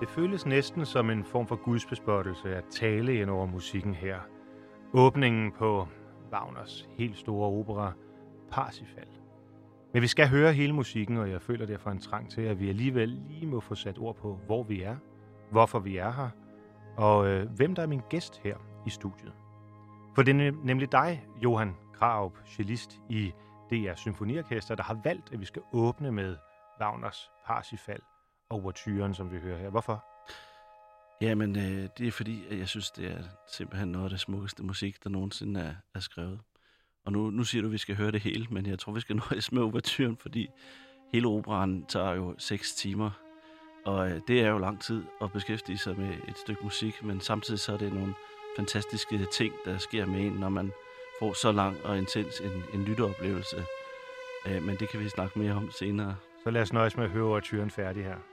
Det føles næsten som en form for gudsbespottelse at tale ind over musikken her. Åbningen på Wagners helt store opera, Parsifal. Men vi skal høre hele musikken, og jeg føler derfor en trang til, at vi alligevel lige må få sat ord på, hvor vi er, hvorfor vi er her, og øh, hvem der er min gæst her i studiet. For det er nemlig dig, Johan Kraup, cellist i DR Symfoniorkester, der har valgt, at vi skal åbne med Wagners Parsifal overturen, som vi hører her. Hvorfor? Jamen, øh, det er fordi, at jeg synes, det er simpelthen noget af det smukkeste musik, der nogensinde er, er skrevet. Og nu, nu siger du, at vi skal høre det hele, men jeg tror, vi skal nøjes med overturen, fordi hele operaen tager jo seks timer. Og øh, det er jo lang tid at beskæftige sig med et stykke musik, men samtidig så er det nogle fantastiske ting, der sker med en, når man får så lang og intens en, en lytteoplevelse. Øh, men det kan vi snakke mere om senere. Så lad os nøjes med at høre overturen færdig her.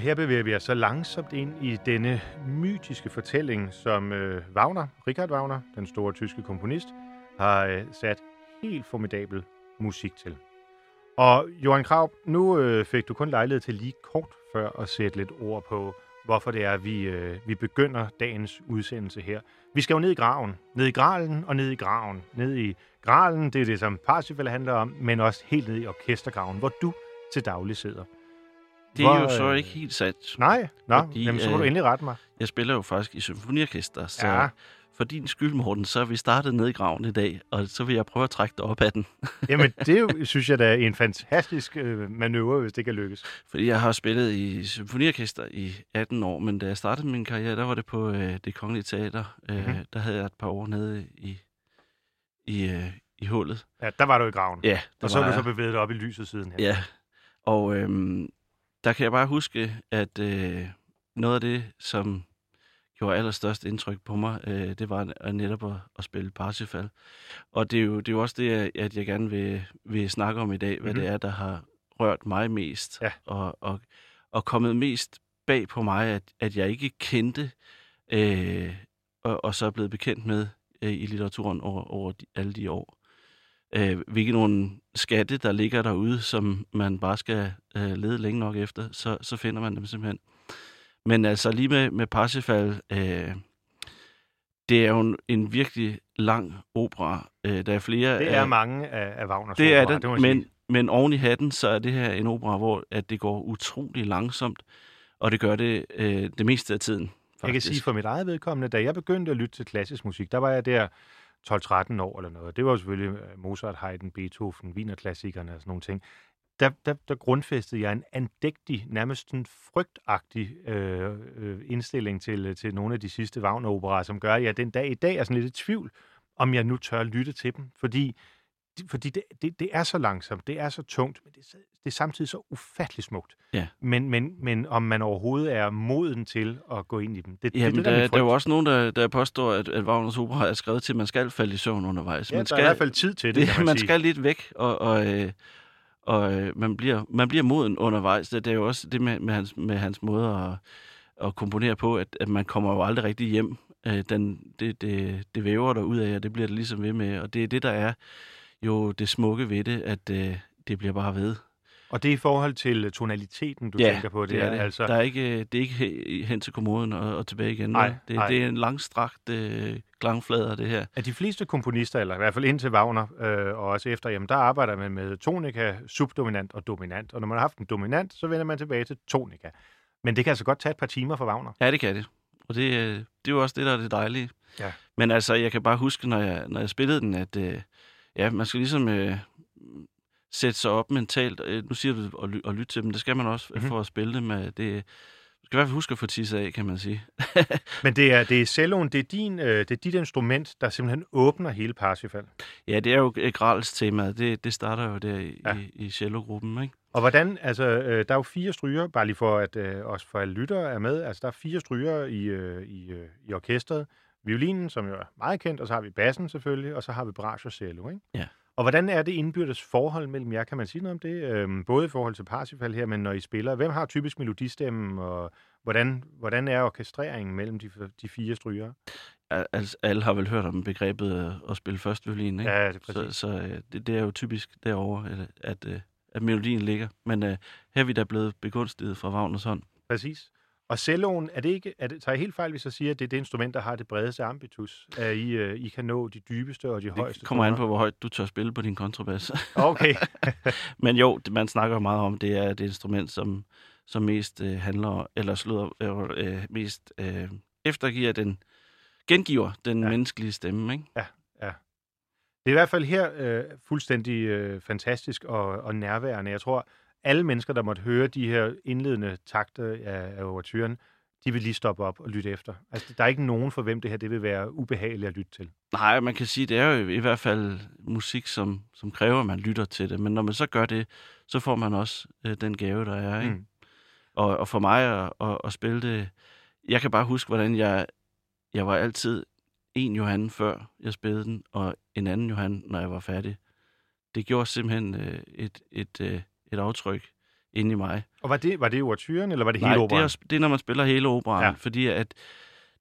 Og her bevæger vi os så langsomt ind i denne mytiske fortælling, som øh, Wagner, Richard Wagner, den store tyske komponist, har øh, sat helt formidabel musik til. Og Johan Kraup, nu øh, fik du kun lejlighed til lige kort før at sætte lidt ord på, hvorfor det er, at vi, øh, vi begynder dagens udsendelse her. Vi skal jo ned i graven. Ned i gralen og ned i graven. Ned i gralen, det er det, som Parsifal handler om, men også helt ned i orkestergraven, hvor du til daglig sidder. Det er Hvor, jo så øh, ikke helt sandt. Nej, nå, Fordi, jamen, så må øh, du endelig rette mig. Jeg spiller jo faktisk i symfoniorkester, så Ja. for din skyld, Morten, så er vi startet ned i graven i dag, og så vil jeg prøve at trække dig op af den. Jamen, det synes jeg, da er en fantastisk øh, manøvre, hvis det kan lykkes. Fordi jeg har spillet i symfoniorkester i 18 år, men da jeg startede min karriere, der var det på øh, det kongelige teater. Øh, Mhm. Der havde jeg et par år nede i, i, øh, i hullet. Ja, der var du i graven. Ja, og så har du så bevæget dig op i lyset siden her. Ja, og øhm, der kan jeg bare huske, at øh, noget af det, som gjorde allerstørst indtryk på mig, øh, det var netop at, at spille Parsifal. Og det er, jo, det er jo også det, at- jeg gerne vil, vil snakke om i dag, hvad Mhm. det er, der har rørt mig mest. Ja. Og, og, og kommet mest bag på mig, at, at jeg ikke kendte, øh, og, og så er blevet bekendt med øh, i litteraturen over, over de, alle de år. Øh, hvilke nogle skatte, der ligger derude, som man bare skal øh, lede længe nok efter, så, så finder man dem simpelthen. Men altså lige med, med Parsifal, øh, det er jo en, en virkelig lang opera. Øh, der er flere Det af, er mange af, af Wagners det er operaer, det, jeg men, sige. men oven i hatten, så er det her en opera, hvor at det går utrolig langsomt, og det gør det øh, det meste af tiden. Faktisk. Jeg kan sige for mit eget vedkommende, da jeg begyndte at lytte til klassisk musik, der var jeg der 12-13 år eller noget. Det var jo selvfølgelig øh, Mozart, Haydn, Beethoven, Wienerklassikerne og sådan nogle ting. Der, der, der grundfæstede jeg en andægtig, nærmest en frygtagtig øh, øh, indstilling til, øh, til nogle af de sidste Wagner-operaer, som gør, at jeg den dag i dag er sådan lidt i tvivl, om jeg nu tør lytte til dem. Fordi, fordi det, det, det er så langsomt, det er så tungt, men det er, det er samtidig så ufattelig smukt. Ja. Men, men, men om man overhovedet er moden til at gå ind i dem, det, Ja, det, det der, der, er der er jo også nogen, der, der påstår, at, at Wagners opera er skrevet til, at man skal falde i søvn undervejs. Ja, man der er i hvert fald tid til det, det, kan man, man sige. skal lidt væk, og, og, øh, og øh, man, bliver, man bliver moden undervejs. Det, det er jo også det med, med, hans, med hans måde at, at komponere på, at, at man kommer jo aldrig rigtig hjem. Øh, den, det, det, det væver der ud af, og det bliver det ligesom ved med. Og det er det, der er jo det smukke ved det, at øh, det bliver bare ved. Og det er i forhold til tonaliteten, du ja, tænker på. Det, det er det. altså... Der er ikke, det er ikke he- hen til kommoden og, og tilbage igen. Nej, det, nej. det er en langstrakt øh, klangflader, det her. At de fleste komponister, eller i hvert fald indtil Wagner, øh, og også efter, jamen der arbejder man med tonika, subdominant og dominant. Og når man har haft en dominant, så vender man tilbage til tonika. Men det kan altså godt tage et par timer for Wagner. Ja, det kan det. Og det, øh, det er jo også det, der er det dejlige. Ja. Men altså, jeg kan bare huske, når jeg, når jeg spillede den, at øh, ja, man skal ligesom øh, sætte sig op mentalt. Øh, nu siger du at, ly- at lytte til dem. Det skal man også Mhm. mm-hmm. for at spille dem. Øh, Det, du skal i hvert fald huske at få tisse af, kan man sige. Men det er, det er celloen, det er, din, øh, det er dit instrument, der simpelthen åbner hele Parsifal. Ja, det er jo Grals temaet. Det, det starter jo der i, Ja. i, i cello-gruppen, ikke? Og hvordan, altså, øh, der er jo fire stryger, bare lige for at øh, også for alle lyttere er med. Altså, der er fire stryger i, øh, i, øh, i orkestret. Violinen, som jo er meget kendt, og så har vi bassen selvfølgelig, og så har vi bras og cello, ikke? Ja. Og hvordan er det indbyrdes forhold mellem jer? Kan man sige noget om det? Øhm, både i forhold til Parsifal her, men når I spiller. Hvem har typisk melodistemmen, og hvordan, hvordan er orkestreringen mellem de, de fire stryger? Al- Altså, alle har vel hørt om begrebet øh, at spille først violin, ikke? Ja, det er Så, præcis. så øh, det, det er jo typisk derovre, at, at, øh, at melodien ligger. Men øh, her er vi da blevet begunstiget fra Wagners hånd. præcis. Og celloen, er det ikke, er det, tager jeg helt fejl, hvis jeg siger, at det er det instrument, der har det bredeste ambitus? At I, øh, I kan nå de dybeste og de højeste Det kommer an toner? på, hvor højt du tør spille på din kontrabas. Okay. Men jo, det- man snakker meget om, det er det instrument, som, som mest øh, handler, eller slår, øh, øh, mest øh, eftergiver den, gengiver den Ja. ja. menneskelige stemme, ikke? Det er i hvert fald her øh, fuldstændig øh, fantastisk og, og nærværende. Jeg tror, alle mennesker, der måtte høre de her indledende takter af, af overturen, de vil lige stoppe op og lytte efter. Altså, der er ikke nogen for hvem det her det vil være ubehageligt at lytte til. Nej, man kan sige, det er jo i hvert fald musik, som, som kræver, at man lytter til det. Men når man så gør det, så får man også øh, den gave, der er, ikke? Mm. Og, og for mig at, at, at spille det... Jeg kan bare huske, hvordan jeg... Jeg var altid en Johan før jeg spillede den, og en anden Johan, når jeg var færdig. Det gjorde simpelthen øh, et, et, øh, et aftryk inde i mig. Og var det, var det overturen, eller var det Nej, hele det operaen? er, det er, når man spiller hele operaen, Ja. fordi at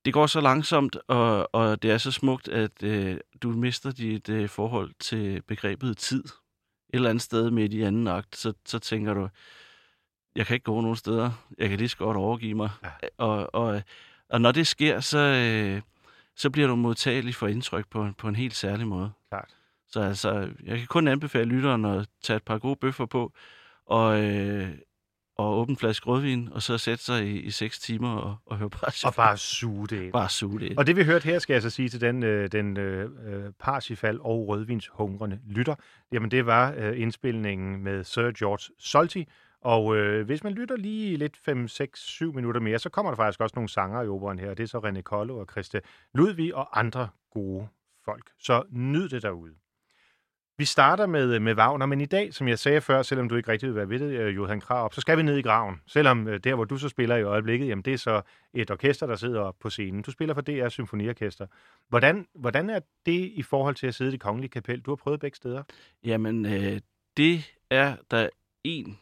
det går så langsomt, og, og det er så smukt, at øh, du mister dit øh, forhold til begrebet tid. Et eller andet sted midt i anden akt, så, så tænker du, jeg kan ikke gå nogen steder. Jeg kan lige så godt overgive mig. Ja. Og, og, og når det sker, så, øh, så bliver du modtagelig for indtryk på, på en helt særlig måde. Klart. Så altså, jeg kan kun anbefale lytteren at tage et par gode bøffer på, og, øh, og åbne en flaske rødvin, og så sætte sig i, i seks timer og, og høre Parsifal. Og bare suge det ind. bare suge det ind. Og det vi hørte her, skal jeg så sige til den, øh, den øh, øh, Parsifal og rødvinshungrende lytter, jamen det var øh, indspilningen med Sir George Solti. Og øh, hvis man lytter lige lidt 5, 6, 7 minutter mere, så kommer der faktisk også nogle sanger i operan her. Det er så René Kollo og Christe Ludvig og andre gode folk. Så nyd det derude. Vi starter med, med Wagner, men i dag, som jeg sagde før, selvom du ikke rigtig vil være ved det, øh, Johan Kraup, så skal vi ned i graven. Selvom øh, der, hvor du så spiller i øjeblikket, jamen det er så et orkester, der sidder oppe på scenen. Du spiller for DR Symfoniorkester. Hvordan, hvordan er det i forhold til at sidde i det kongelige kapel? Du har prøvet begge steder. Jamen, øh, det er der en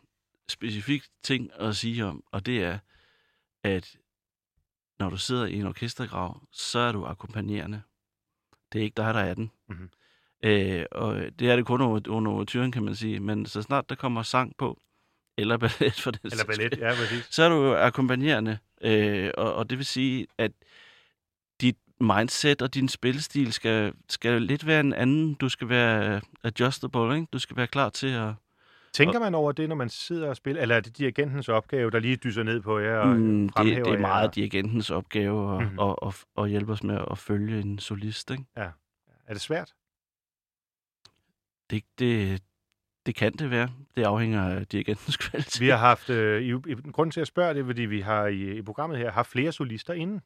specifik ting at sige om, og det er, at når du sidder i en orkestergrav, så er du akkompagnerende. Det er ikke dig, der er den. Mhm. Øh, og det er det kun under, under overturen, kan man sige. Men så snart der kommer sang på, eller ballet for den Eller ballet, ja, præcis. så er du jo akkompagnerende. Øh, og, og det vil sige, at dit mindset og din spillestil skal, skal lidt være en anden. Du skal være adjustable, ikke? Du skal være klar til at... Tænker man over det, når man sidder og spiller? Eller er det dirigentens opgave, der lige dyser ned på jer og Mm, det, fremhæver det er jer? meget dirigentens opgave at, mm-hmm. at, at, at hjælpe os med at følge en solist. Ikke? Er det svært? Det, det, det kan det være. Det afhænger af dirigentens kvalitet. Vi har haft, øh, i, i, grunden til at spørge det, fordi vi har i, i programmet her haft flere solister inde.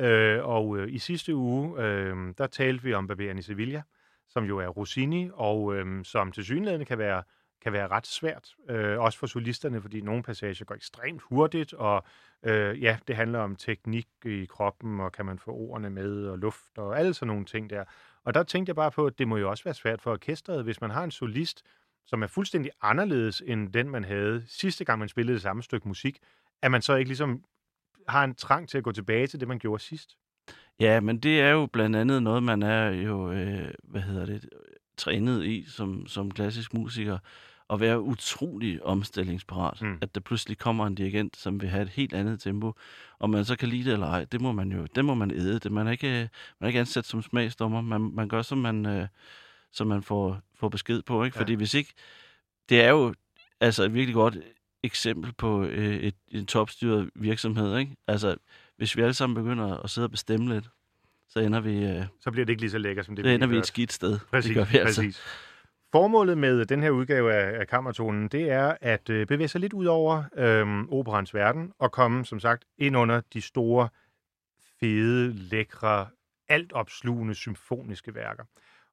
Øh, og øh, i sidste uge, øh, der talte vi om Barberen i Sevilla, som jo er Rossini, og øh, som til synligheden kan være, kan være ret svært, øh, også for solisterne, fordi nogle passager går ekstremt hurtigt, og øh, ja, det handler om teknik i kroppen, og kan man få ordene med, og luft, og alle sådan nogle ting der. Og der tænkte jeg bare på, at det må jo også være svært for orkestret, hvis man har en solist, som er fuldstændig anderledes end den, man havde sidste gang, man spillede det samme stykke musik, at man så ikke ligesom har en trang til at gå tilbage til det, man gjorde sidst. Ja, men det er jo blandt andet noget, man er jo, øh, hvad hedder det, trænet i som, som klassisk musiker. At være utrolig omstillingsparat. Mm. At der pludselig kommer en dirigent, som vil have et helt andet tempo. Og man så kan lide det eller ej, det må man jo, det må man æde. Det, man, er ikke, man er ikke ansat som smagsdommer. Man, man gør, som man, øh, som man får, får besked på. Ikke? Ja. Fordi hvis ikke... Det er jo altså et virkelig godt eksempel på øh, et, en topstyret virksomhed. Ikke? Altså, hvis vi alle sammen begynder at sidde og bestemme lidt, så ender vi, øh, Så bliver det ikke lige så lækkert, som det så ender vi et skidt sted. Præcis, det gør vi altså. præcis. Formålet med den her udgave af, af Kammertonen, det er at øh, bevæge sig lidt ud over øh, operans verden og komme, som sagt, ind under de store, fede, lækre, altopslugende symfoniske værker.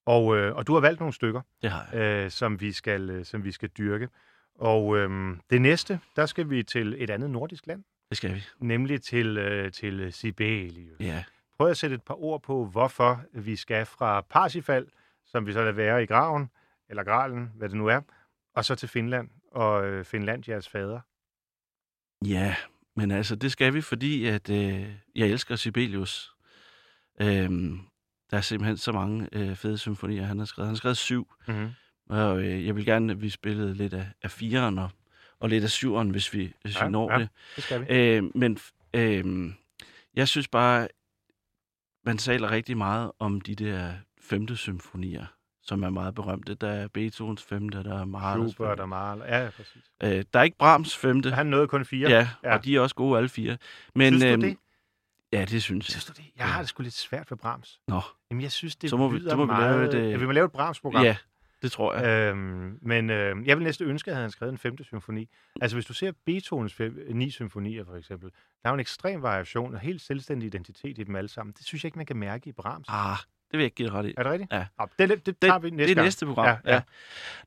Og, øh, og du har valgt nogle stykker, Det har jeg. øh, som, vi skal, øh, som vi skal dyrke. Og øh, det næste, der skal vi til et andet nordisk land, Det skal vi. nemlig til, øh, til Sibelius. Ja. Prøv at sætte et par ord på, hvorfor vi skal fra Parsifal, som vi så lader være i graven, eller gralen, hvad det nu er, og så til Finland og øh, Finlandias fader. Ja, men altså, det skal vi, fordi at øh, jeg elsker Sibelius. Øhm, der er simpelthen så mange øh, fede symfonier, han har skrevet. Han har skrevet syv, Mm-hmm. og øh, jeg vil gerne, at vi spillede lidt af, af fireren og, og lidt af syveren, hvis vi, hvis Ja, vi når ja. det. Det skal vi. Øh, men øh, jeg synes bare, man taler rigtig meget om de der femte symfonier, som er meget berømte. Der er Beethovens femte, der er Mahlers Schubert femte. og Mahler. Ja, præcis. Øh, der er ikke Brahms femte. Han nåede kun fire. Ja, Ja. og de er også gode alle fire. Men, Synes du øhm, det? Ja, det synes jeg. Synes du det? Jeg har det sgu lidt svært ved Brahms. Nå, Jamen, jeg synes, det Så må vi- så må vi meget... lave et, øh, Ja, vi må lave et Brahms-program. ja, det tror jeg. Øhm, men øh, jeg vil næste ønske, at han havde skrevet en femte symfoni. Altså, hvis du ser Beethovens fem, ni symfonier, for eksempel, der er jo en ekstrem variation og helt selvstændig identitet i dem alle sammen. Det synes jeg ikke, man kan mærke i Brahms. Ah, det vil jeg ikke give dig ret i. Er det rigtigt? Ja. Nå, det, det, det tager vi næste det er gang. næste program. Ja, Ja, ja.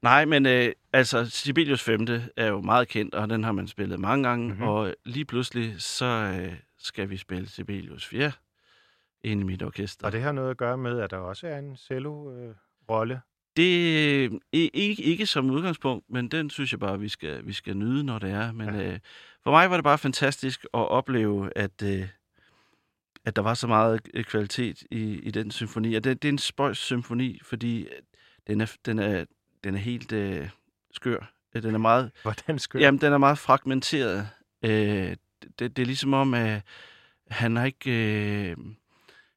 Nej, men øh, altså, Sibelius 5. er jo meget kendt, og den har man spillet mange gange. Mhm. Mm-hmm. Og lige pludselig, så øh, skal vi spille Sibelius 4 ind i mit orkester. Og det har noget at gøre med, at der også er en cello-rolle. Det er ikke, ikke som udgangspunkt, men den synes jeg bare, vi skal, vi skal nyde, når det er. Men ja. øh, for mig var det bare fantastisk at opleve, at, øh, at der var så meget øh, kvalitet i, i den symfoni. Og det, det er en spøjs symfoni, fordi den er, den er, den er helt øh, skør. Den er meget... Hvordan skør? Jamen, den er meget fragmenteret. Øh, det, det er ligesom om, at han har ikke... Øh,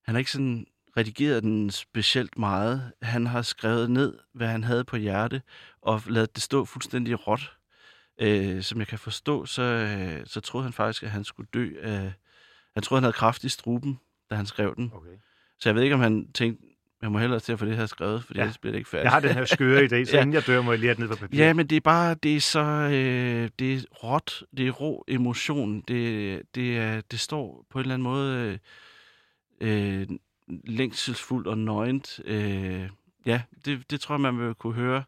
han har ikke sådan redigeret den specielt meget. Han har skrevet ned, hvad han havde på hjerte, og lavet det stå fuldstændig råt. Øh, som jeg kan forstå, så, øh, så troede han faktisk, at han skulle dø af... Han troede, han havde kraft i struben, da han skrev den. Okay. Så jeg ved ikke, om han tænkte, jeg må hellere til at få det her skrevet, for ja. ellers bliver det ikke færdigt. Jeg har den her skøre idé, så ja. inden jeg dør, må jeg lige have den ned på papir. Ja, men det er bare, det er så, øh, det er råt, det er rå emotion, det, det, er, det står på en eller anden måde øh, øh, længselsfuldt og nøgent. Øh, ja, det, det tror jeg, man vil kunne høre,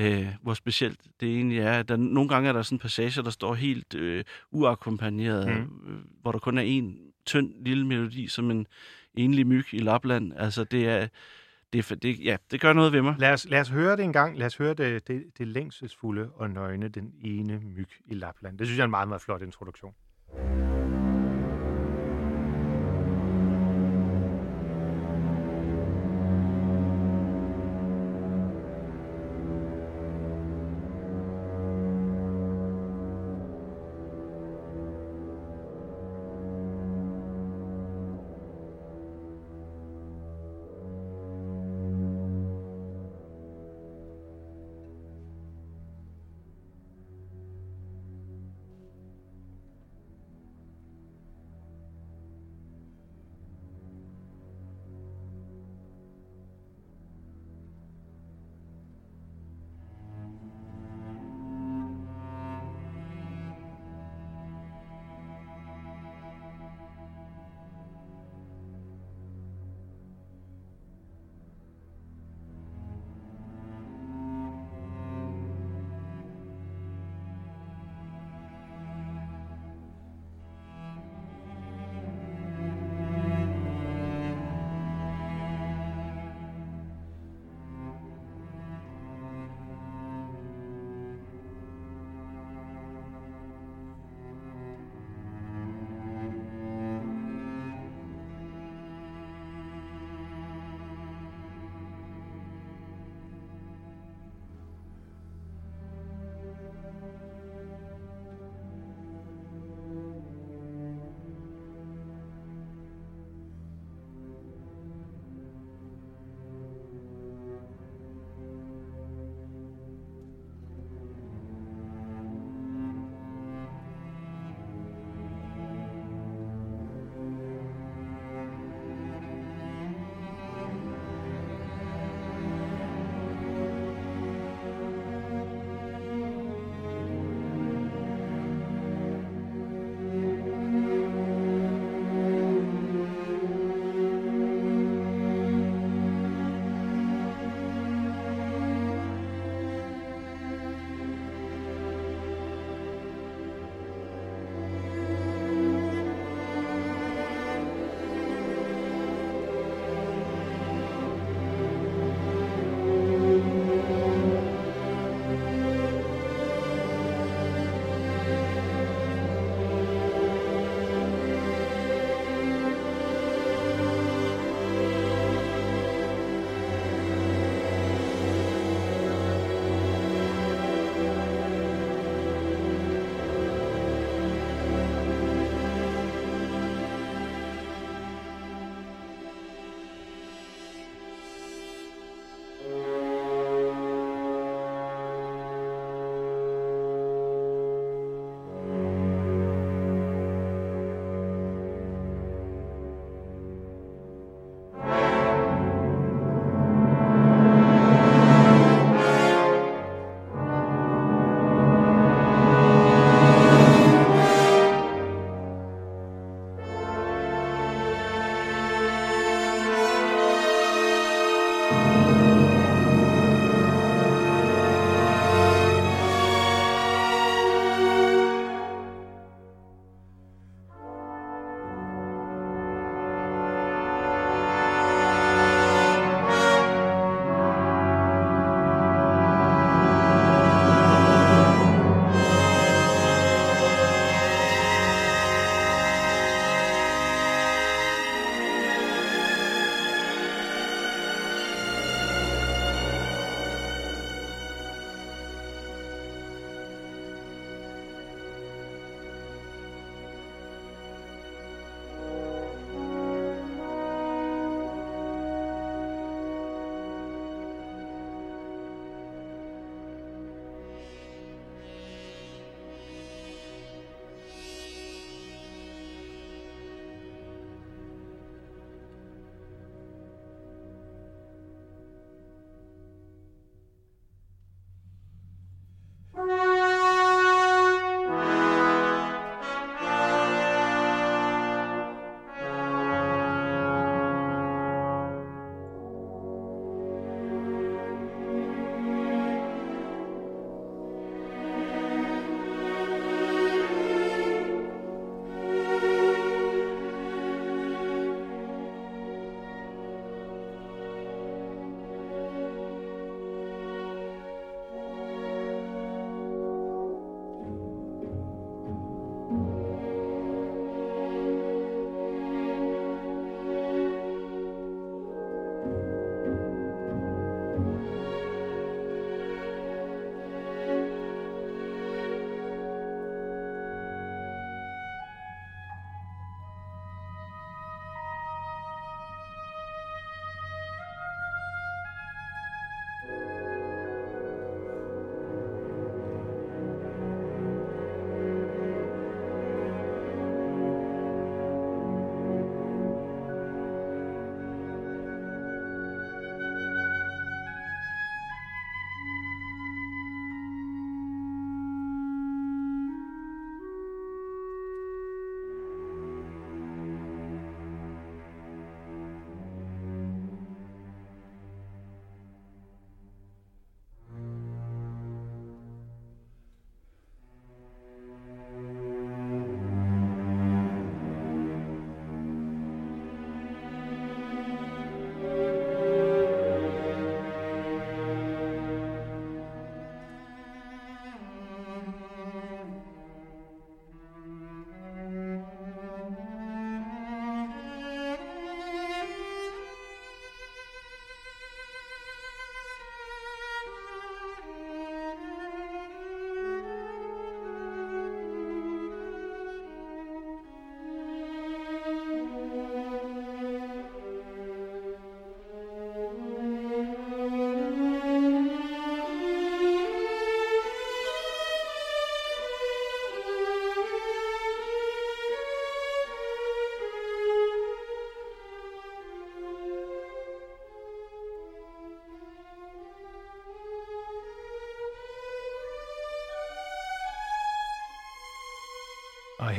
øh, hvor specielt det egentlig er. Der, nogle gange er der sådan passager, der står helt øh, uakkompagneret, mm. øh, hvor der kun er en tynd lille melodi, som en enlig myg i Lapland. Altså, det er... Det, det, ja, det gør noget ved mig. Lad os, lad os høre det en gang. Lad os høre det, det, det længselsfulde og nøgne, den ene myg i Lapland. Det synes jeg er en meget, meget flot introduktion.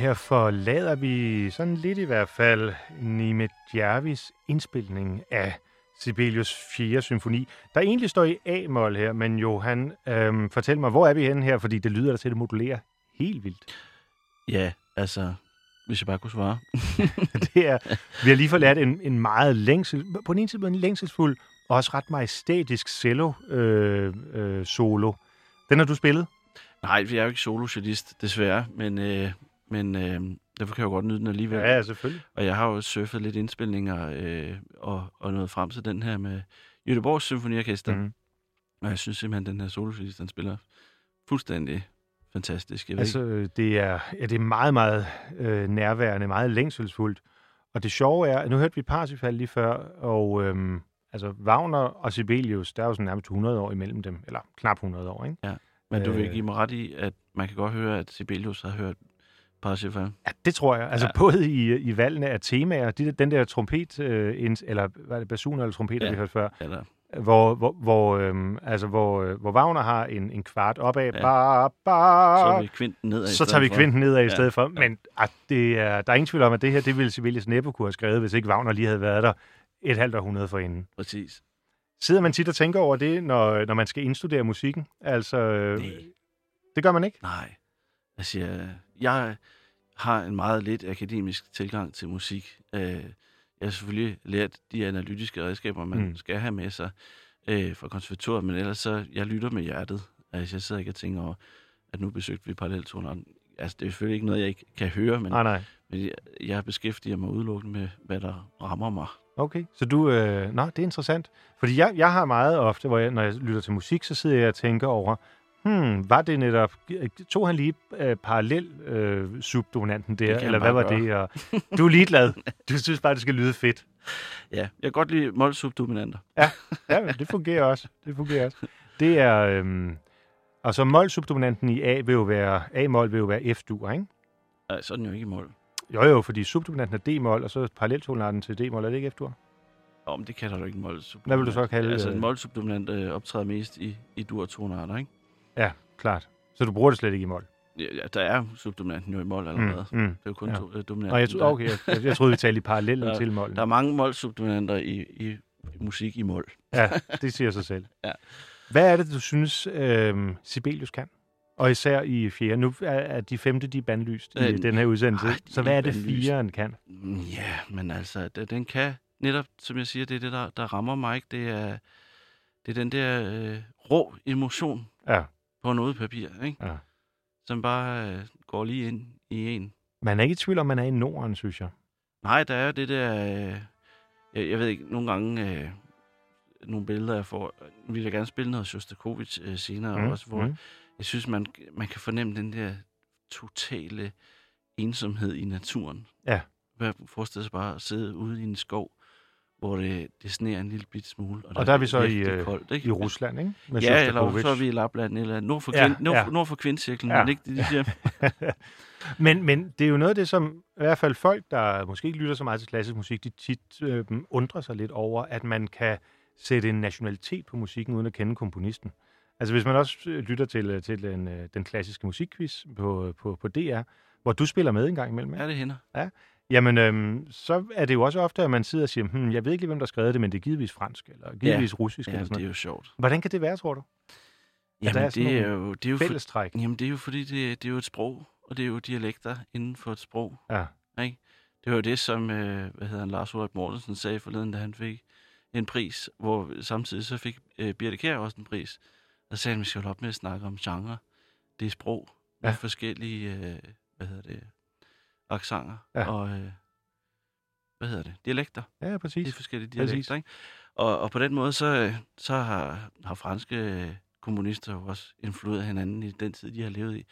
Her forlader vi sådan lidt i hvert fald Nime Djervis indspilning af Sibelius 4. symfoni, der egentlig står i A-mol her, men Johan, øhm, fortæl mig, hvor er vi henne her, fordi det lyder der til at modulere helt vildt. Ja, altså, hvis jeg bare kunne svare. det er, vi har lige forladt en, en meget længsel, på den ene side en længselsfuld, og også ret majestætisk cello øh, øh, solo. Den har du spillet? Nej, vi er jo ikke solocellist, desværre, men, øh, men øh, derfor kan jeg jo godt nyde den alligevel. Ja, selvfølgelig. Og jeg har jo surfet lidt indspilninger øh, og, og nået frem til den her med Jødeborgs Symfoniorkester. Mm. Og jeg synes simpelthen, at den her solocellist, den spiller fuldstændig fantastisk. Jeg altså, ikke. det er, ja, det er meget, meget øh, nærværende, meget længselsfuldt. Og det sjove er, nu hørte vi Parsifal lige før, og øhm, altså Wagner og Sibelius, der er jo sådan nærmest 100 år imellem dem, eller knap 100 år, ikke? Ja, men du vil give mig ret i, at man kan godt høre, at Sibelius har hørt Parsifal. Ja, det tror jeg. Altså ja. både i, i valgene af temaer, de, den der trompet, øh, eller hvad er det, basun eller trompeter, ja. vi hørte før, eller hvor, hvor, hvor, øhm, altså, hvor, øh, hvor Wagner har en, en kvart opad, ja. ba, ba, så tager vi kvinten nedad Så tager vi kvinten nedad i stedet ja. for. Men at det er, der er ingen tvivl om, at det her, det ville Sibelius næppe kunne have skrevet, hvis ikke Wagner lige havde været der et halvt århundrede for inden. Præcis. Sidder man tit og tænker over det, når, når man skal indstudere musikken? Altså, Nej. det gør man ikke? Nej. Altså, jeg, jeg har en meget lidt akademisk tilgang til musik. Øh, jeg har selvfølgelig lært de analytiske redskaber, man mm. skal have med sig øh, fra konservatoriet, men ellers så, jeg lytter med hjertet. Altså, jeg sidder ikke og tænker over, at nu besøgte vi paralleltoner. Altså, det er selvfølgelig ikke noget, jeg ikke kan høre, men, nej, nej. men jeg, jeg beskæftiger mig udelukkende med, hvad der rammer mig. Okay, så du... Øh, nå, det er interessant. Fordi jeg, jeg har meget ofte, hvor jeg, når jeg lytter til musik, så sidder jeg og tænker over, hmm, var det netop, tog han lige øh, parallel øh, subdominanten der, eller hvad var gøre. det? Og, du er ligeglad. Du synes bare, det skal lyde fedt. Ja, jeg kan godt lide mål subdominanter. Ja, ja det fungerer også. Det fungerer også. Det er, øhm, altså mål subdominanten i A vil jo være, A-mål vil jo være F-dur, ikke? Nej, så er den jo ikke i mål. Jo, jo, fordi subdominanten er D-mål, og så paralleltonen til D-mål, er det ikke F-dur? Om det kalder du ikke mål Hvad vil du så kalde det? Altså en mål subdominant øh, optræder mest i, i dur-tonarter, ikke? Ja, klart. Så du bruger det slet ikke i mål? Ja, der er subdominanten jo i mål allerede. Mm, mm, det er jo kun ja. to, uh, dominanten. jeg, tro, okay, jeg, jeg troede, vi talte i parallellen der, til mål. Der er mange målsubdominanter i, i, i musik i mål. ja, det siger sig selv. ja. Hvad er det, du synes, øh, Sibelius kan? Og især i fjerde. Nu er, er de femte, de er bandlyst i øh, den her udsendelse. Ej, så hvad er det, fjeren kan? Mm, ja, men altså, den kan netop, som jeg siger, det er det, der, der rammer mig. Ikke? Det, er, det er den der øh, rå emotion, ja på noget papir, ikke? Ja. Som bare øh, går lige ind i en. Man er ikke i tvivl om, man er i Norden, synes jeg. Nej, der er det der... Øh, jeg, jeg ved ikke, nogle gange... Øh, nogle billeder, jeg får... Nu vil gerne spille noget Shostakovich øh, senere mm, også, hvor mm. jeg synes, man, man kan fornemme den der totale ensomhed i naturen. Ja. Hvad forestiller sig bare at sidde ude i en skov, hvor det, det sneer en lille bit smule. Og der, og der er vi så i, øh, koldt, ikke? i Rusland, ikke? Med ja, eller så er vi i Lapland, eller nord for, ja, nord, ja. nord for kvindcirklen, ja. men ikke det, de siger. men, men det er jo noget af det, som i hvert fald folk, der måske ikke lytter så meget til klassisk musik, de tit øh, undrer sig lidt over, at man kan sætte en nationalitet på musikken, uden at kende komponisten. Altså hvis man også øh, lytter til, øh, til den, den klassiske musikquiz på, på, på DR, hvor du spiller med en gang imellem. Ja, det hænder. Ja, Jamen, øhm, så er det jo også ofte, at man sidder og siger, hm, jeg ved ikke lige, hvem der har skrevet det, men det er givetvis fransk, eller givetvis ja. russisk. Ja, eller sådan det er jo sjovt. Hvordan kan det være, tror du? Jamen, er det, er jo, det er jo fællestræk. For, jamen, det er jo fordi, det, det er jo et sprog, og det er jo dialekter inden for et sprog. Ja. Ikke? Det var jo det, som øh, hvad hedder han, Lars Ulrik Mortensen sagde forleden, da han fik en pris, hvor samtidig så fik øh, Birte Kjær også en pris. Og sagde han, vi skal holde op med at snakke om genre. Det er sprog med ja. forskellige, øh, hvad hedder det, aksanger. Ja. Og, øh, hvad hedder det, dialekter. Ja, præcis. Er forskellige dialekter, præcis. ikke? Og, og på den måde, så, så har, har franske kommunister jo også influeret hinanden i den tid, de har levet i.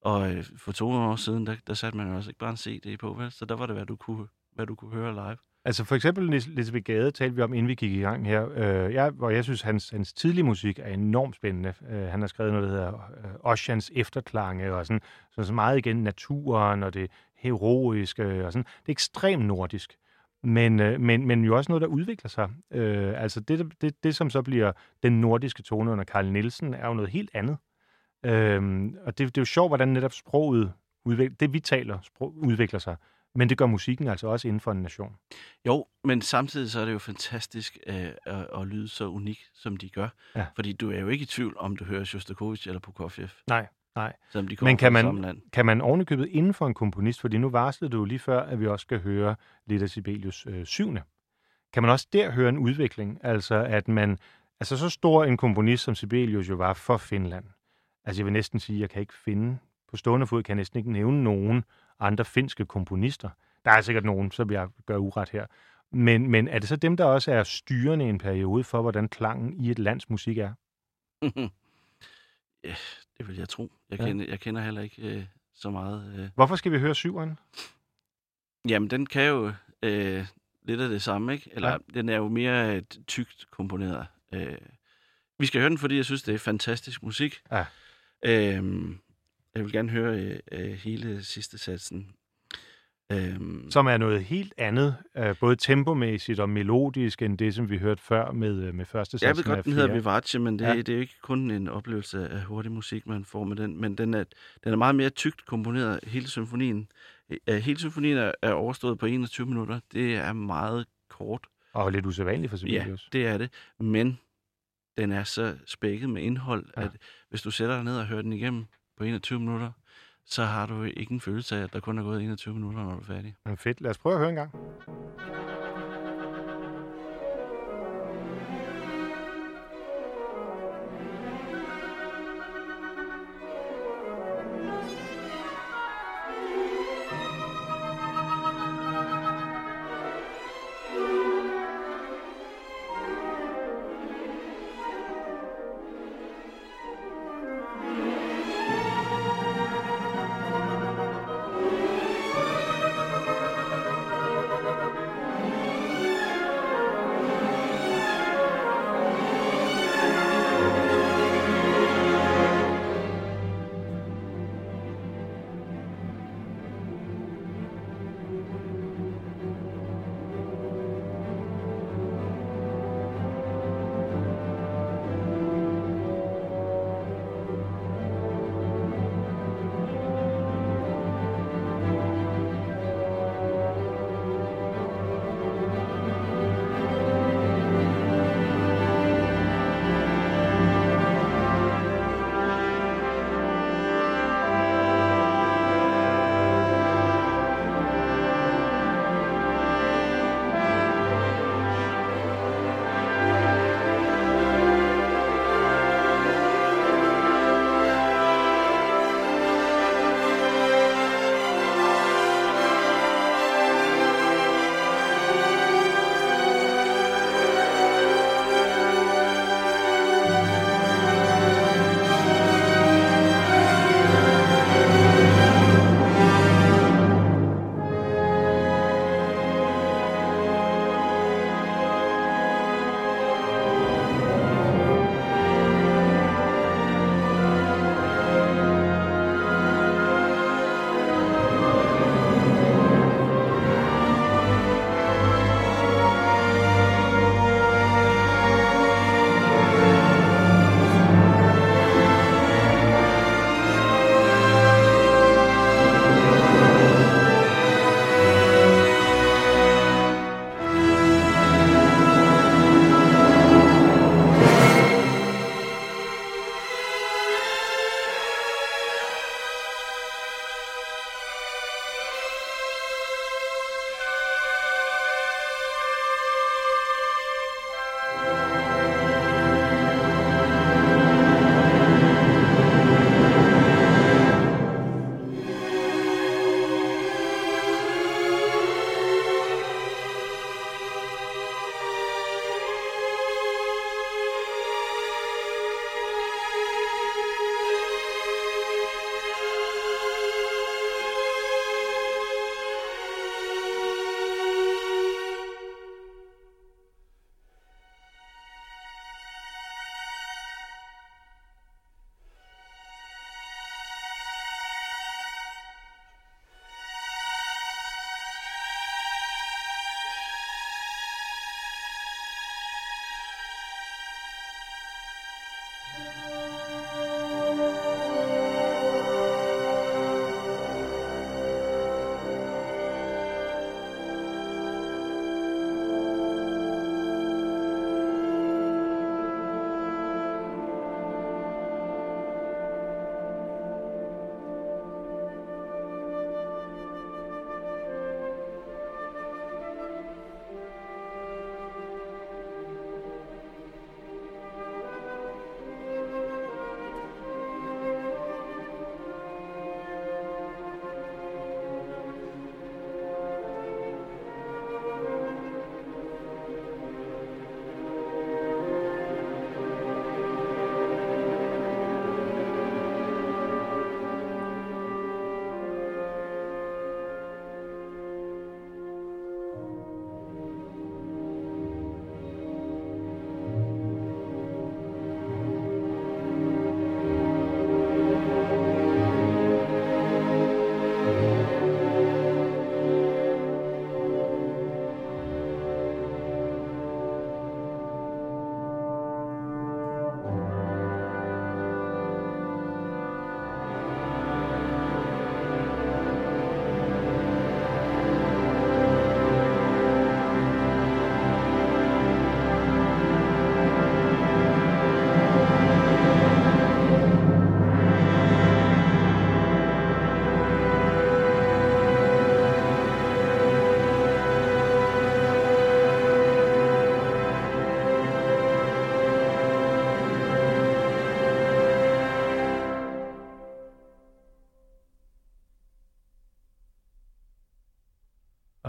Og øh, for to år siden, der, der satte man jo også ikke bare en CD på, vel? Så der var det, hvad du kunne, hvad du kunne høre live. Altså for eksempel Lisbeth Gade talte vi om, inden vi gik i gang her, øh, jeg, hvor jeg synes, hans, hans tidlige musik er enormt spændende. Øh, han har skrevet noget, der hedder øh, Oceans efterklange, og sådan, så meget igen naturen, og det heroiske, og sådan. Det er ekstremt nordisk men, øh, men, men jo også noget, der udvikler sig. Øh, altså det, det, det, som så bliver den nordiske tone under Karl Nielsen, er jo noget helt andet. Øh, og det, det er jo sjovt, hvordan netop sproget udvikler, det vi taler, sprog, udvikler sig. Men det gør musikken altså også inden for en nation. Jo, men samtidig så er det jo fantastisk øh, at, at lyde så unik, som de gør. Ja. Fordi du er jo ikke i tvivl, om du hører Shostakovich eller Prokofjev, Nej, nej. selvom de Men kan man-. Kan man ovenikøbet inden for en komponist, fordi nu varslede du lige før, at vi også skal høre lidt af Sibelius øh, syvende. Kan man også der høre en udvikling? Altså at man, altså så stor en komponist som Sibelius jo var for Finland. Altså jeg vil næsten sige, at jeg kan ikke finde, på stående fod kan jeg næsten ikke nævne nogen andre finske komponister. Der er sikkert nogen, som jeg gør uret her. Men, men er det så dem, der også er styrende i en periode for, hvordan klangen i et lands musik er? ja, det vil jeg tro. Jeg, Ja. kender, jeg kender heller ikke øh, så meget. Øh. Hvorfor skal vi høre syveren? Jamen, den kan jo øh, lidt af det samme, ikke? Eller Ja. den er jo mere øh, tykt komponeret. Øh, vi skal høre den, fordi jeg synes, det er fantastisk musik. Ja. Øh, jeg vil gerne høre øh, øh, hele sidste satsen. Øh, som er noget helt andet, øh, både tempomæssigt og melodisk, end det, som vi hørte før med, øh, med første jeg ved satsen godt, den hedder. Vivace, men det, Ja. ja. det er jo ikke kun en oplevelse af hurtig musik, man får med den, men den er, den er meget mere tykt komponeret, hele symfonien. Øh, hele symfonien er, er overstået på 21 minutter. Det er meget kort. Og lidt usædvanligt for Ja, Sibelius. det er det. Men den er så spækket med indhold, Ja. ja. at hvis du sætter dig ned og hører den igennem på 21 minutter, så har du ikke en følelse af, at der kun er gået 21 minutter, når du er færdig. Men fedt. Lad os prøve at høre en gang.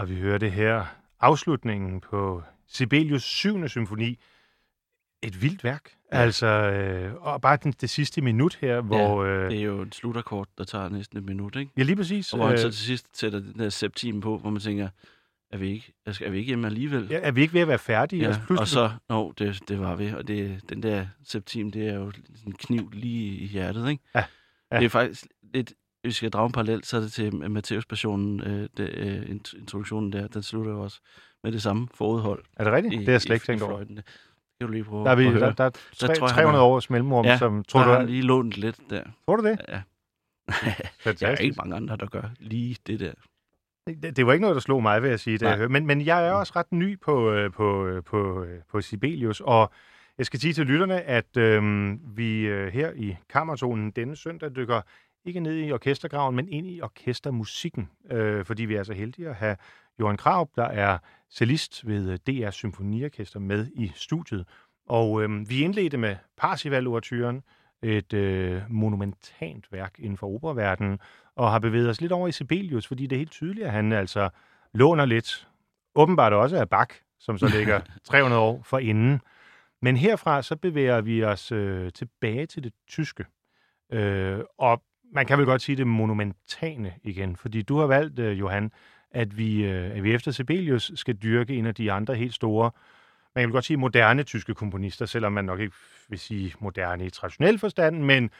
Og vi hører det her afslutningen på Sibelius 7. symfoni. Et vildt værk. Ja. Altså, øh, og bare den, det sidste minut her, hvor... Ja, øh, det er jo en slutakkord, der tager næsten et minut, ikke? ja, lige præcis. Og hvor han Øh, så til sidst sætter den der septim på, hvor man tænker, er vi ikke, er vi ikke hjemme alligevel? ja, er vi ikke ved at være færdige? Ja, Altså, og så, nå, det, det var vi, og det, den der septim, det er jo en kniv lige i hjertet, ikke? Ja, ja. Det er faktisk lidt, vi skal drage en parallel, så er det til Matteus passionen, øh, det, øh, int- introduktionen der, den slutter jo også med det samme forudhold. Er det rigtigt? i- det har jeg slet ikke tænkt over. Det kan du lige prøve Der er, vi, at der, der er tre, tror jeg, han 300 har- års mellemrum, Ja, som... Tror du, er- lige lånt lidt der. tror du det? Ja. Der er ikke mange andre, der gør lige det der. Det, det var ikke noget, der slog mig, vil jeg sige. Det, men, men jeg er også ret ny på, øh, på, øh, på, øh, på Sibelius, og jeg skal sige til lytterne, at øh, vi her i Kammertonen denne søndag dykker ikke ned i orkestergraven, men ind i orkestermusikken, øh, fordi vi er så heldige at have Johan Kraup, der er cellist ved øh, DR Symfoniorkester med i studiet. Og øh, vi indledte med Parsifal-ouverturen, et øh, monumentalt værk inden for operaverdenen, og har bevæget os lidt over i Sibelius, fordi det er helt tydeligt, at han altså låner lidt, åbenbart også af Bach, som så ligger 300 år for inden. Men herfra så bevæger vi os øh, tilbage til det tyske. Øh, og man kan vel godt sige det monumentane igen, fordi du har valgt, øh, Johan, at vi, øh, at vi efter Sibelius skal dyrke en af de andre helt store, man kan vel godt sige moderne tyske komponister, selvom man nok ikke vil sige moderne i traditionel forstand, men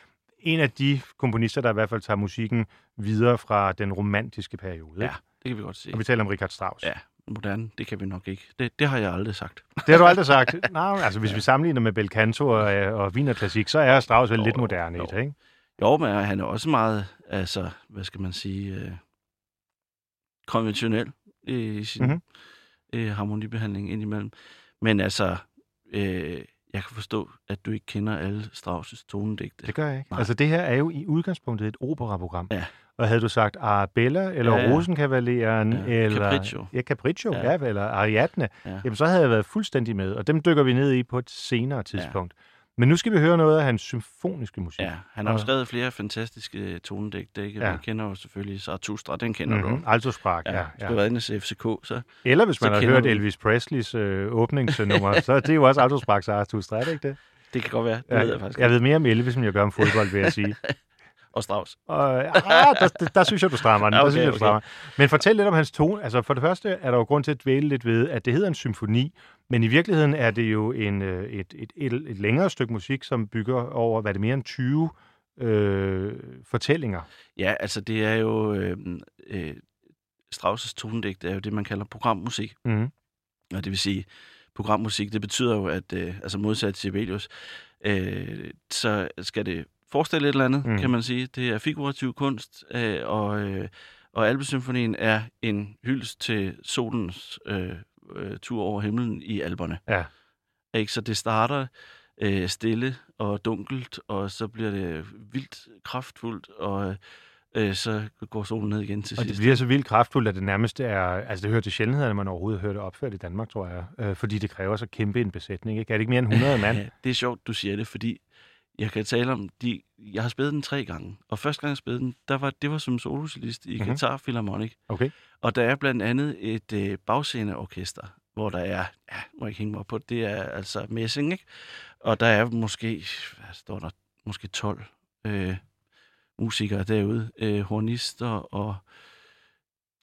en af de komponister, der i hvert fald tager musikken videre fra den romantiske periode. Ja, det kan vi godt se. Og vi taler om Richard Strauss. Ja, moderne, det kan vi nok ikke. Det, det har jeg aldrig sagt. Det har du aldrig sagt. Nej, altså hvis vi sammenligner med Bel Canto og, øh, og Wiener Klassik, så er Strauss vel Jo, lidt jo, moderne i det, ikke? Jo, men han er også meget, altså, hvad skal man sige, øh, konventionel i sin Mhm. mm-hmm. øh, harmonibehandling indimellem. Men altså, øh, jeg kan forstå, at du ikke kender alle Strauss' tonedigte. Det gør jeg ikke. Nej. Altså det her er jo i udgangspunktet et operaprogram. Ja. Og havde du sagt Arabella, eller Ja, ja. Rosenkavaleren, Ja, eller... Capriccio. Ja, Capriccio, ja. ja, eller Ariadne, Ja. jamen så havde jeg været fuldstændig med, og dem dykker vi ned i på et senere tidspunkt. Ja. Men nu skal vi høre noget af hans symfoniske musik. Ja, han har jo skrevet flere fantastiske tonedigte. Ikke? Ja. Man kender jo selvfølgelig Zarathustra, den kender Mm-hmm. du. Altså sprach, Ja, ja. ja. ja. Du har været inde til FCK, så Eller hvis man har hørt du- Elvis Presleys øh, åbningsnummer, så er det jo også Autosprach Zarathustra, er det ikke det? det kan godt være. Det Ja, ved jeg faktisk jeg ved mere om Elvis, end jeg gør om fodbold, vil jeg sige. Og Strauss. Og, ah, der, der, der synes jeg, du strammer den. Ja, der okay, synes jeg, du okay. strammer. Men fortæl lidt om hans tone. Altså, for det første er der jo grund til at dvæle lidt ved, at det hedder en symfoni, men i virkeligheden er det jo en, øh, et, et, et, et længere stykke musik, som bygger over, hvad er det mere end 20 øh, fortællinger. Ja, altså det er jo... Øh, øh, Strauss' tonedigte er jo det, man kalder programmusik. Mm. Og det vil sige, programmusik, det betyder jo, at øh, altså modsat til Sibelius, øh, så skal det forestille et eller andet, mm. kan man sige. Det er figurativ kunst, øh, og, øh, og Alpesymfonien er en hyldest til solens øh, øh, tur over himlen i Alperne. Ja. Ikke? Så det starter øh, stille og dunkelt, og så bliver det vildt kraftfuldt, og øh, så går solen ned igen til Og det sidst. bliver så vildt kraftfuldt, at det nærmest er... Altså, det hører til sjældenheden, at man overhovedet hører det opført i Danmark, tror jeg. Øh, fordi det kræver så kæmpe en besætning, ikke? Er det ikke mere end 100 mand? Det er sjovt, du siger det, fordi jeg kan tale om, de, jeg har spillet den tre gange, og første gang jeg spillede den, der var, det var som solosolist i Mhm. mm-hmm. Guitar Philharmonic. Okay. Og der er blandt andet et øh, bagsceneorkester, hvor der er, ja, må jeg ikke hænge mig op på, det er altså messing, ikke? Og der er måske, hvad står der, måske 12 øh, musikere derude, øh, hornister og...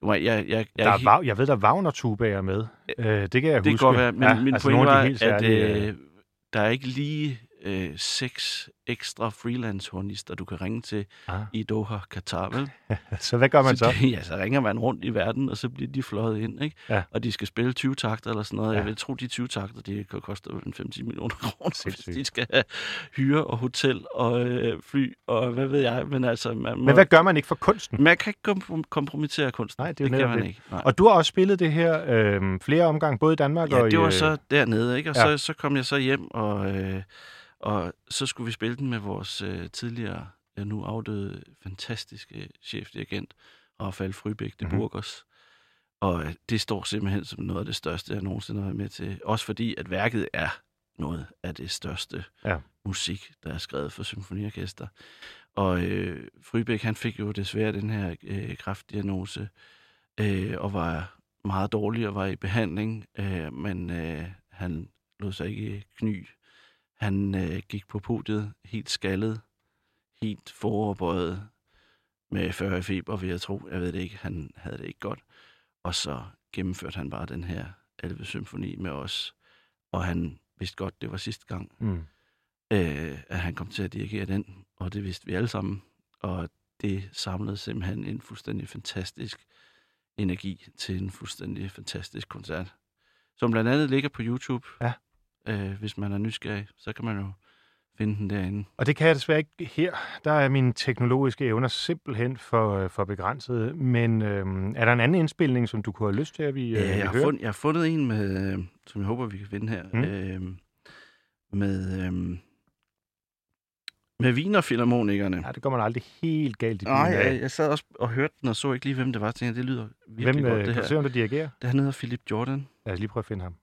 Jeg, jeg, jeg, jeg, Der er, Wag- jeg ved, der er Wagner-tubaer med. Øh, det kan jeg det kan huske. godt være, men ja, min altså pointe var, helt at særlige, øh, der er ikke lige øh, seks ekstra freelance-hornister, du kan ringe til Ah. i Doha, Katar, vel? Så hvad gør man så? det- ja, så ringer man rundt i verden, og så bliver de fløjet ind, ikke? Ja. Og de skal spille 20 takter eller sådan noget. Ja. Jeg vil tro, de 20 takter, de kan koste vel en 5-10 millioner kroner, hvis de skal have hyre og hotel og øh, fly og hvad ved jeg. Men altså, man, må, Men hvad gør man ikke for kunsten? man kan ikke komprom- kompromittere kunsten. Nej, det er det kan man det. ikke. Nej. Og du har også spillet det her øh, flere omgange, både i Danmark og Ja, i... det var øh, så dernede, ikke? Og ja. ja. så, så kom jeg så hjem, og, øh, og så skulle vi spille den med vores øh, tidligere, ja, nu afdøde, fantastiske chefdirigent, Rafael Frybæk de Mhm. Burgos. Og øh, det står simpelthen som noget af det største, jeg nogensinde har været med til. Også fordi, at værket er noget af det største Ja. musik, der er skrevet for symfoniorkester. Og øh, Frybæk, han fik jo desværre den her øh, kraftdiagnose, øh, og var meget dårlig og var i behandling, øh, men øh, han lod sig ikke kny. Han øh, gik på podiet helt skaldet, helt foroverbøjet med 40 i feber, vil jeg tro. Jeg ved det ikke, han havde det ikke godt. Og så gennemførte han bare den her Elve Symfoni med os. Og han vidste godt, det var sidste gang, Mm. øh, at han kom til at dirigere den. Og det vidste vi alle sammen. Og det samlede simpelthen en fuldstændig fantastisk energi til en fuldstændig fantastisk koncert. Som blandt andet ligger på YouTube. Ja. Øh, hvis man er nysgerrig, så kan man jo finde den derinde. Og det kan jeg desværre ikke her. Der er mine teknologiske evner simpelthen for, øh, for begrænsede. Men øhm, er der en anden indspilning, som du kunne have lyst til, at vi, øh, jeg, vi har hører? fund, jeg har fundet en, med, øh, som jeg håber, vi kan finde her. Mm. Øh, med, øh, med Wiener-filharmonikerne. Ja, det går man aldrig helt galt i Nej, jeg, jeg sad også og hørte den, og så ikke lige, hvem det var. Tænkte, det lyder virkelig Hvem godt, øh, det kan du her. se, om der dirigerer? Det han hedder Philip Jordan. Lad os lige prøve at finde ham.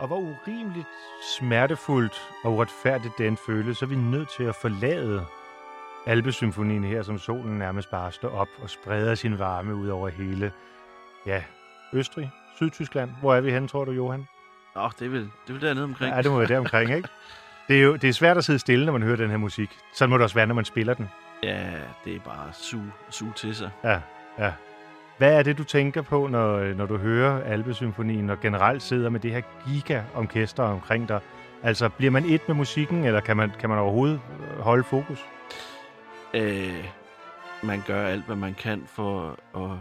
Og hvor urimeligt smertefuldt og uretfærdigt den føles, så er vi nødt til at forlade Alpesymfonien her, som solen nærmest bare står op og spreder sin varme ud over hele, ja, Østrig, Sydtyskland. Hvor er vi henne, tror du, Johan? Nå, det er vel, det er vel dernede omkring. Ja, det må være der omkring, ikke? Det er jo det er svært at sidde stille, når man hører den her musik. Sådan må det også være, når man spiller den. Ja, det er bare su, su til sig. Ja, ja. Hvad er det, du tænker på, når, når du hører Alpesymfonien, og generelt sidder med det her giga-orkester omkring dig? Altså, bliver man et med musikken, eller kan man, kan man overhovedet holde fokus? Øh, man gør alt, hvad man kan for at,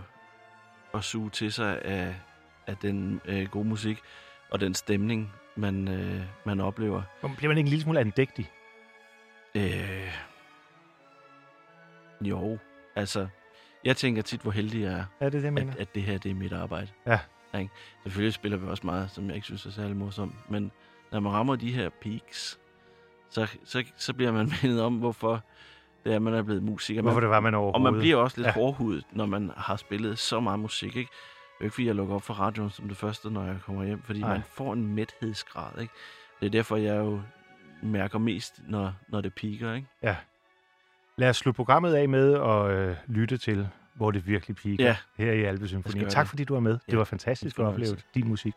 at suge til sig af, af den øh, gode musik og den stemning, man, øh, man oplever. Bliver man ikke en lille smule andægtig? Øh, jo, altså, jeg tænker tit, hvor heldig jeg er, Er det det, jeg mener? at, at det her det er mit arbejde. Ja. Ikke? Selvfølgelig spiller vi også meget, som jeg ikke synes er særlig morsomt, men når man rammer de her peaks, så, så, så bliver man mindet om, hvorfor det er, man er blevet musiker. Hvorfor det var, man og overhovedet... man bliver også lidt Ja. ja. hårdhudet, når man har spillet så meget musik, ikke? Det er ikke, fordi jeg lukker op for radioen som det første, når jeg kommer hjem, fordi. Nej. man får en mæthedsgrad, ikke? Det er derfor, jeg jo mærker mest, når, når det piker, ikke? Ja. Lad os slutte programmet af med at øh, lytte til, hvor det virkelig piker Ja. her i Alpesymfonien. Tak det. fordi du var med. Det Ja, var fantastisk at opleve din musik.